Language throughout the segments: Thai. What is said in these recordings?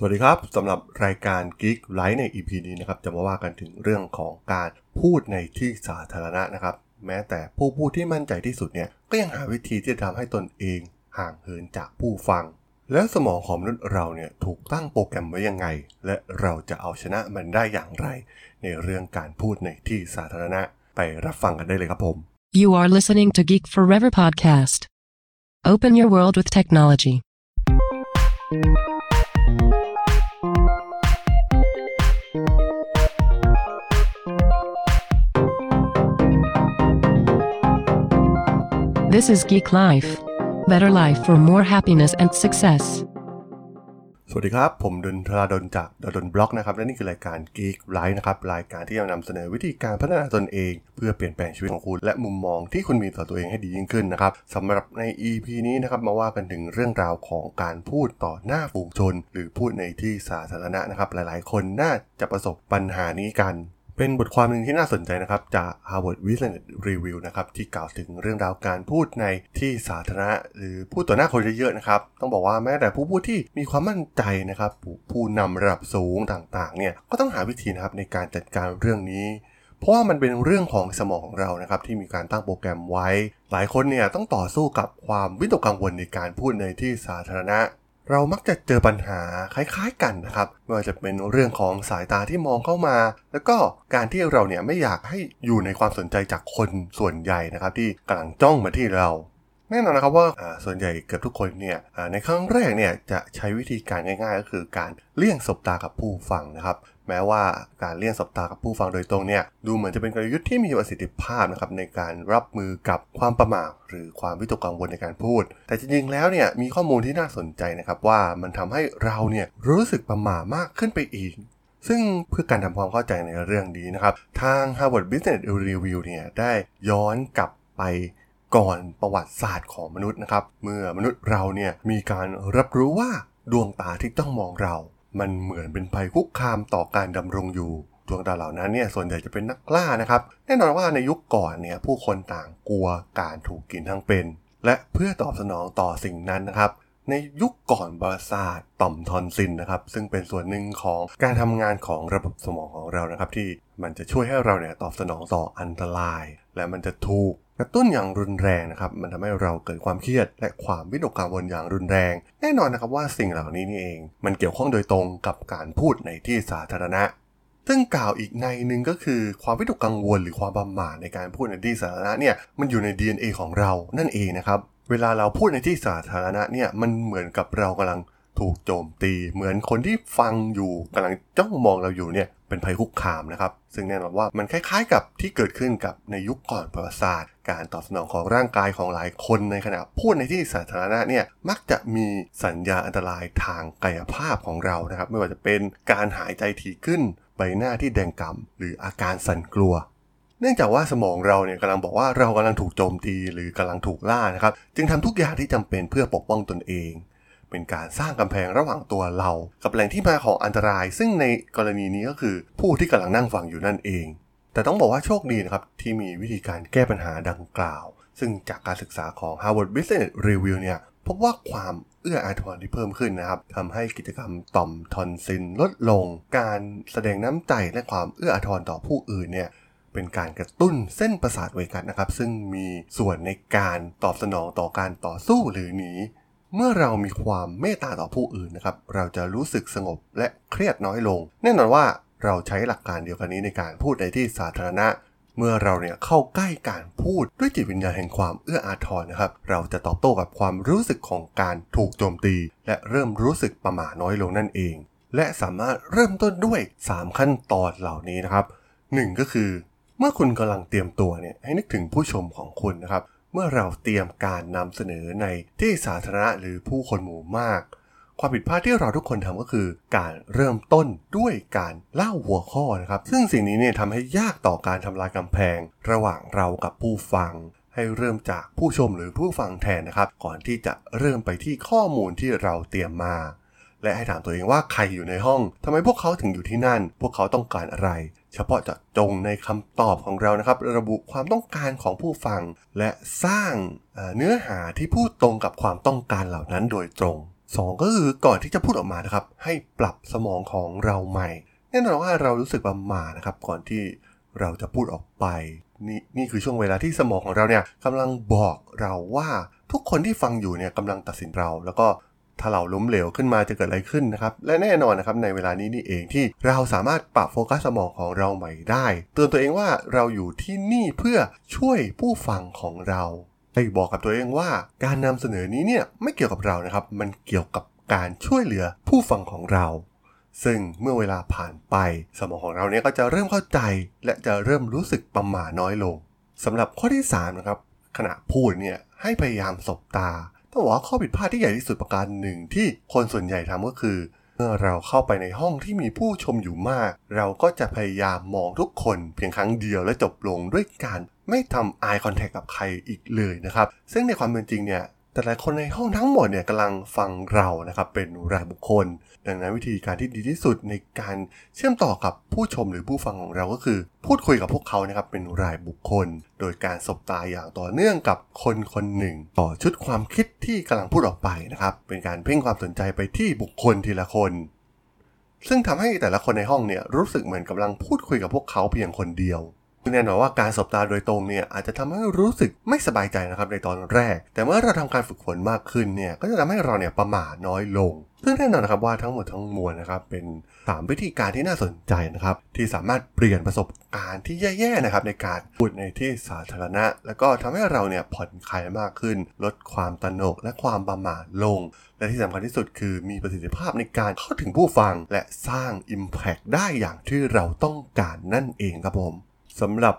สวัสดีครับสำหรับรายการ Geek Live ใน EP นี้นะครับจะมาว่ากันถึงเรื่องของการพูดในที่สาธารณะนะครับ แม้แต่ผู้พูดที่มั่นใจที่สุดเนี่ยก็ยังหาวิธีที่จะทำให้ตนเองห่างเหินจากผู้ฟัง แล้วสมองของมนุษย์เราเนี่ยถูกตั้งโปรแกรมไว้ยังไง และเราจะเอาชนะมันได้อย่างไร ในเรื่องการพูดในที่สาธารณะไปรับฟังกันได้เลยครับผม You are listening to Geek Forever podcast. Open your world with technology. This is Geek Life. Better life for more happiness and success. สวัสดีครับ ผมดนทราดนจากดนบล็อกนะครับ และนี่คือรายการ Geek Life นะครับ รายการที่จะนำเสนอวิธีการพัฒนาตนเอง เพื่อเปลี่ยนแปลงชีวิตของคุณ และมุมมองที่คุณมีต่อตัวเองให้ดียิ่งขึ้นนะครับสำหรับใน EP นี้นะครับ มาว่ากันถึงเรื่องราวของการพูดต่อหน้าฝูงชน หรือพูดในที่สาธารณะนะครับ หลาย ๆ คนน่าจะประสบปัญหานี้กัน เป็นบทความหนึ่งที่น่าสนใจนะครับ จาก Harvard Business Review นะครับ ที่กล่าวถึงเรื่องราวการพูดในที่สาธารณะ หรือพูดต่อหน้าคนเยอะๆนะครับ ต้องบอกว่าแม้แต่ผู้พูดที่มีความมั่นใจนะครับ ผู้นำระดับสูงต่างๆเนี่ยก็ต้องหาวิธีนะครับในการจัดการเรื่องนี้ เพราะว่ามันเป็นเรื่องของสมองของเรานะครับที่มีการตั้งโปรแกรมไว้ หลายคนเนี่ยต้องต่อสู้กับความวิตกกังวลในการพูดในที่สาธารณะ เรามักจะเจอปัญหาคล้ายๆกันนะครับไม่ว่าจะเป็นเรื่องของสายตาที่มองเข้ามา แล้วก็การที่เราเนี่ยไม่อยากให้อยู่ในความสนใจจากคนส่วนใหญ่นะครับ ที่กำลังจ้องมาที่เรา แน่นอนนะครับว่าส่วนใหญ่เกือบทุกคนเนี่ยในครั้งแรกเนี่ยจะใช้วิธีการง่าย ๆ ก็คือการเลี่ยงสบตากับผู้ฟังนะครับแม้ว่าการเลี่ยงสบตากับผู้ฟังโดยตรงเนี่ยดูเหมือนจะเป็นกลยุทธ์ที่มีประสิทธิภาพนะครับในการรับมือกับความประมาทหรือความวิตกกังวลในการพูด แต่จริงๆแล้วเนี่ยมีข้อมูลที่น่าสนใจนะครับว่ามันทำให้เราเนี่ยรู้สึกประมาทมากขึ้นไปอีกซึ่งเพื่อการทำความเข้าใจในเรื่องนี้นะครับ ทาง Harvard Business Review เนี่ยได้ย้อนกลับไป ก่อนประวัติศาสตร์ของมนุษย์นะครับ เมื่อมนุษย์เราเนี่ยมีการรับรู้ว่าดวงตาที่ต้องมองเรา มันเหมือนเป็นภัยคุกคามต่อการดำรงอยู่ดวงตาเหล่านั้นเนี่ยส่วนใหญ่จะเป็นนักล่านะครับ แน่นอนว่าในยุคก่อนเนี่ยผู้คนต่างกลัวการถูกกินทั้งเป็น และเพื่อตอบสนองต่อสิ่งนั้นนะครับ ในยุคก่อนประสาทต่อมทอนซิลนะครับ ซึ่งเป็นส่วนหนึ่งของการทำงานของระบบสมองของเรานะครับ ที่มันจะช่วยให้เราเนี่ยตอบสนองต่ออันตราย และมันจะถูก กระตุ้นอย่างรุนแรงนะครับมันทำให้เราเกิดความเครียด และความวิตกกังวลอย่างรุนแรง แน่นอนนะครับว่าสิ่งเหล่านี้นี่เอง มันเกี่ยวข้องโดยตรงกับการพูดในที่สาธารณะ ซึ่งกล่าวอีกในหนึ่งก็คือความวิตกกังวลหรือความประมาทในการพูดในที่สาธารณะเนี่ยมันอยู่ใน DNA ของเรานั่นเองนะครับเวลาเราพูดในที่สาธารณะเนี่ยมันเหมือนกับเรากำลัง ถูกโจมตี เหมือนคนที่ฟังอยู่กำลังจ้องมองเราอยู่เนี่ยเป็นภัยคุกคามนะครับ ซึ่งแน่นอนว่ามันคล้ายๆกับที่เกิดขึ้นกับในยุคก่อนประวัติศาสตร์ การตอบสนองของร่างกายของหลายคนในขณะพูดในที่สาธารณะเนี่ยมักจะมีสัญญาอันตรายทางกายภาพของเรานะครับ ไม่ว่าจะเป็นการหายใจถี่ขึ้น ใบหน้าที่แดงกำ่ำหรืออาการสั่นกลัวเนื่องจากว่าสมองเราเนี่ยกำลังบอกว่าเรากำลังถูกโจมตีหรือกำลังถูกล่านะครับ จึงทำทุกอย่างที่จำเป็นเพื่อปกป้องตนเอง เป็นการสร้างกำแพงระหว่างตัวเรา กับแหล่งที่มาของอันตราย ซึ่งในกรณีนี้ก็คือผู้ที่กำลังนั่งฟังอยู่นั่นเอง แต่ต้องบอกว่าโชคดีนะครับ ที่มีวิธีการแก้ปัญหาดังกล่าว ซึ่งจากการศึกษาของ Harvard Business Review เนี่ยพบว่าความเอื้ออาทรที่เพิ่มขึ้นนะครับทำให้กิจกรรมต่อมทอนซิลลดลง การแสดงน้ำใจและความเอื้ออาทรต่อผู้อื่นเนี่ยเป็นการกระตุ้นเส้นประสาทเวกัสนะครับ ซึ่งมีส่วนในการตอบสนองต่อการต่อสู้หรือหนี เมื่อเรามีความเมตตาต่อผู้อื่นนะครับ เราจะรู้สึกสงบและเครียดน้อยลง แน่นอนว่าเราใช้หลักการเดียวกันนี้ในการพูดในที่สาธารณะ เมื่อเราเนี่ยเข้าใกล้การพูดด้วยจิตวิญญาณแห่งความเอื้ออาทรนะครับ เราจะตอบโต้กับความรู้สึกของการถูกโจมตี และเริ่มรู้สึกประหม่าน้อยลงนั่นเอง และสามารถเริ่มต้นด้วย 3 ขั้นตอนเหล่านี้นะครับ 1 ก็คือ เมื่อคุณกำลังเตรียมตัวเนี่ยให้นึกถึงผู้ชมของคุณนะครับ เมื่อเราเตรียมการนำเสนอในที่สาธารณะหรือผู้คนหมู่มาก ความผิดพลาดที่เราทุกคนทำก็คือ การเริ่มต้นด้วยการเล่าหัวข้อนะครับ ซึ่งสิ่งนี้เนี่ยทำให้ยากต่อการทำลายกำแพง ระหว่างเรากับผู้ฟัง ให้เริ่มจากผู้ชมหรือผู้ฟังแทนนะครับ ก่อนที่จะเริ่มไปที่ข้อมูลที่เราเตรียมมาและให้ถามตัวเองว่าใครอยู่ในห้องทำไมพวกเขาถึงอยู่ที่นั่น พวกเขาต้องการอะไรเฉพาะเจาะจงในคำตอบของเรานะครับ ระบุความต้องการของผู้ฟัง และสร้างเนื้อหาที่พูดตรงกับความต้องการเหล่านั้นโดยตรง 2 ก็คือก่อนที่จะพูดออกมานะครับ ให้ปรับสมองของเราใหม่แน่นอนว่าเรารู้สึกประหม่านะครับ ก่อนที่เราจะพูดออกไป นี่นี่คือช่วงเวลาที่สมองของเราเนี่ยกำลังบอกเราว่าทุกคนที่ฟังอยู่เนี่ยกำลังตัดสินเรา แล้วก็ ถ้าเราล้มเหลวขึ้นมาจะเกิดอะไรขึ้นนะครับ และแน่นอนนะครับในเวลานี้นี่เองที่เราสามารถปรับโฟกัสสมองของเราใหม่ได้เตือนตัวเองว่าเราอยู่ที่นี่เพื่อช่วยผู้ฟังของเราให้บอกกับตัวเองว่า การนำเสนอนี้เนี่ยไม่เกี่ยวกับเรานะครับ มันเกี่ยวกับการช่วยเหลือผู้ฟังของเรา ซึ่งเมื่อเวลาผ่านไป สมองของเราเนี่ยก็จะเริ่มเข้าใจ และจะเริ่มรู้สึกประหม่าน้อยลงสำหรับข้อที่3นะครับขณะพูดเนี่ยให้พยายามสบตา ต้องบอกว่าข้อผิดพลาดที่ใหญ่ที่สุดประการหนึ่งที่คนส่วนใหญ่ทำก็คือ เมื่อเราเข้าไปในห้องที่มีผู้ชมอยู่มาก เราก็จะพยายามมองทุกคนเพียงครั้งเดียวและจบลงด้วยการไม่ทำ eye contact กับใครอีกเลยนะครับ ซึ่งในความเป็นจริงเนี่ย แต่หละคนในห้องทั้งหมดเนี่ยกำลังฟังเรานะครับเป็นรายบุคคล ดังนั้นวิธีการที่ดีที่สุดในการเชื่อมต่อกับผู้ชมหรือผู้ฟังของเราก็คือ พูดคุยกับพวกเขานะครับเป็นรายบุคคล โดยการสบตาอย่างต่อเนื่องกับคนคนหนึ่ง ต่อชุดความคิดที่กำลังพูดออกไปนะครับเป็นการเพ่งความสนใจไปที่บุคคลทีละคนซึ่งทำให้แต่ละคนในห้องเนี่ยรู้สึกเหมือนกำลังพูดคุยกับพวกเขาเพียงคนเดียว แน่นอนว่าการสบตาโดยตรงเนี่ยอาจจะทำให้รู้สึกไม่สบายใจนะครับในตอนแรก แต่เมื่อเราทำการฝึกฝนมากขึ้นเนี่ยก็จะทำให้เราเนี่ยประมาทน้อยลง ซึ่งแน่นอนนะครับว่าทั้งหมดทั้งมวลนะครับเป็น 3 วิธีการที่น่าสนใจนะครับที่สามารถเปลี่ยนประสบการณ์ที่แย่ๆนะครับในการพูดในที่สาธารณะ แล้วก็ทำให้เราเนี่ยผ่อนคลายมากขึ้น ลดความตนกและความประมาทลง และที่สำคัญที่สุดคือมีประสิทธิภาพในการเข้าถึงผู้ฟัง และสร้าง Impact ได้อย่างที่เราต้องการนั่นเองครับผม สำหรับ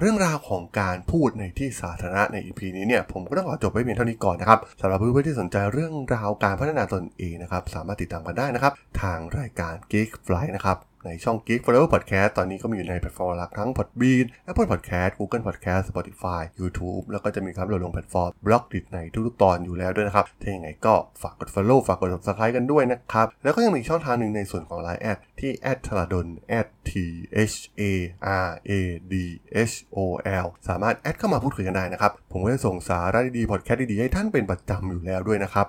เรื่องราวของการพูดในที่สาธารณะใน EP นี้เนี่ยผมก็ต้องขอจบไว้เพียงเท่านี้ก่อนนะครับสำหรับเพื่อนๆที่สนใจเรื่องราวการพัฒนาตนเองนะครับสามารถติดตามกันได้นะครับ ทางรายการ Geek Life นะครับ ในช่อง Geek Forever Podcast ตอนนี้ก็มีอยู่ในแพลตฟอร์มหลักทั้ง Podbean Apple Podcast Google Podcast Spotify YouTube แล้วก็จะมีครับโหลดลงแพลตฟอร์ม Blockdit ในทุกๆตอนอยู่แล้วด้วยนะครับ ถ้าอย่างไรก็ฝากกด Follow ฝากกด Subscribe กันด้วยนะครับ แล้วก็ยังมีช่องทางหนึ่งในส่วนของ Line แอดที่ at ธราดล t h a r a d h o l สามารถ add เข้ามาพูดคุยกันได้นะครับ ผมก็จะส่งสาระดีๆพอดแคสต์ดีๆให้ท่านเป็นประจำอยู่แล้วด้วยนะครับ